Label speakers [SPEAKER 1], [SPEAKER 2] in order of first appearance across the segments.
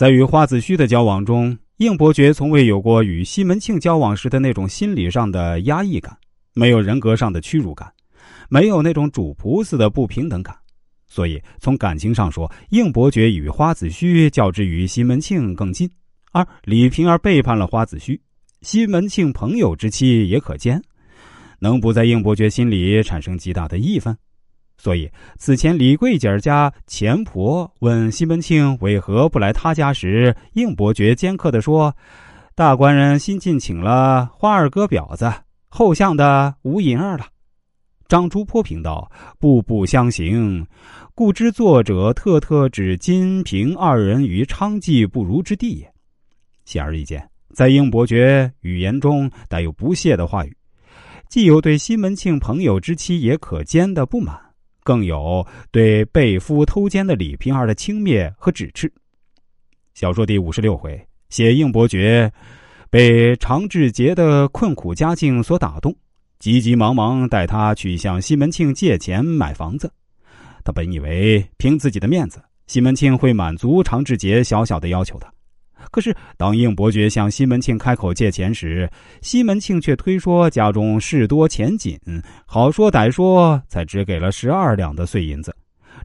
[SPEAKER 1] 在与花子虚的交往中，应伯爵从未有过与西门庆交往时的那种心理上的压抑感，没有人格上的屈辱感，没有那种主仆似的不平等感。所以，从感情上说，应伯爵与花子虚较之于西门庆更近。而李瓶儿背叛了花子虚，西门庆朋友之妻也可见，能不在应伯爵心里产生极大的义愤？所以，此前李桂姐儿家钱婆问西门庆为何不来他家时，应伯爵尖刻的说：“大官人新进请了花二哥婊子后巷的吴银儿了。”张竹坡评道：“步步相行，故知作者特特指金平二人于娼妓不如之地也。”显而易见，在应伯爵语言中带有不屑的话语，既有对西门庆朋友之妻也可兼的不满。更有对被夫偷奸的李瓶儿的轻蔑和指斥。小说第五十六回写应伯爵被常志杰的困苦家境所打动，急急忙忙带他去向西门庆借钱买房子。他本以为凭自己的面子，西门庆会满足常志杰小小的要求的。可是，当应伯爵向西门庆开口借钱时，西门庆却推说家中事多钱紧，好说歹说，才只给了十二两的碎银子，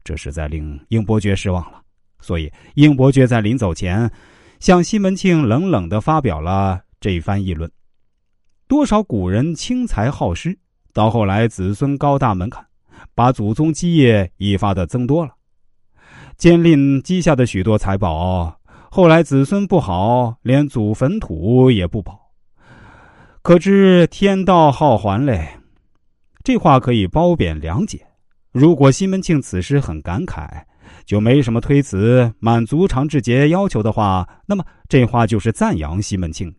[SPEAKER 1] 这实在令应伯爵失望了。所以，应伯爵在临走前，向西门庆冷冷的发表了这番议论：多少古人轻财好施，到后来子孙高大门槛，把祖宗基业一发的增多了，监令积下的许多财宝。后来子孙不好，连祖坟土也不保，可知天道好还嘞。这话可以褒贬两解。如果西门庆此时很感慨，就没什么推辞，满足常志杰要求的话，那么这话就是赞扬西门庆；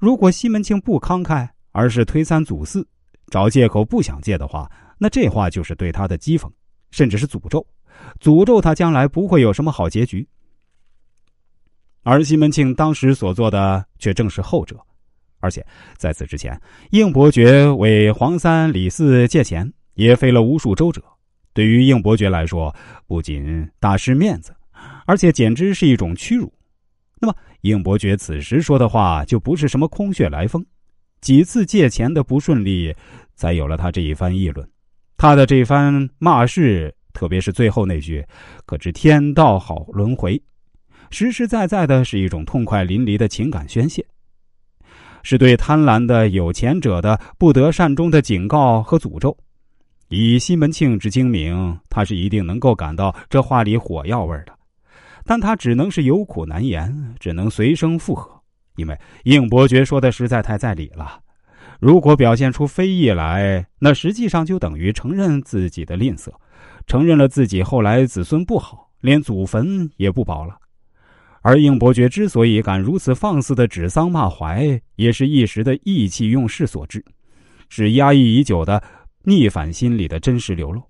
[SPEAKER 1] 如果西门庆不慷慨，而是推三阻四，找借口不想借的话，那这话就是对他的讥讽，甚至是诅咒，诅咒他将来不会有什么好结局。而西门庆当时所做的却正是后者，而且在此之前，应伯爵为黄三、李四借钱也费了无数周折。对于应伯爵来说，不仅大失面子，而且简直是一种屈辱。那么，应伯爵此时说的话就不是什么空穴来风。几次借钱的不顺利，才有了他这一番议论。他的这番骂世，特别是最后那句“可知天道好轮回”。实实在在的是一种痛快淋漓的情感宣泄，是对贪婪的有钱者的不得善终的警告和诅咒。以西门庆之精明，他是一定能够感到这话里火药味的，但他只能是有苦难言，只能随声附和，因为应伯爵说的实在太在理了。如果表现出非议来，那实际上就等于承认自己的吝啬，承认了自己后来子孙不好，连祖坟也不保了。而应伯爵之所以敢如此放肆的指桑骂槐，也是一时的意气用事所致，是压抑已久的逆反心理的真实流露。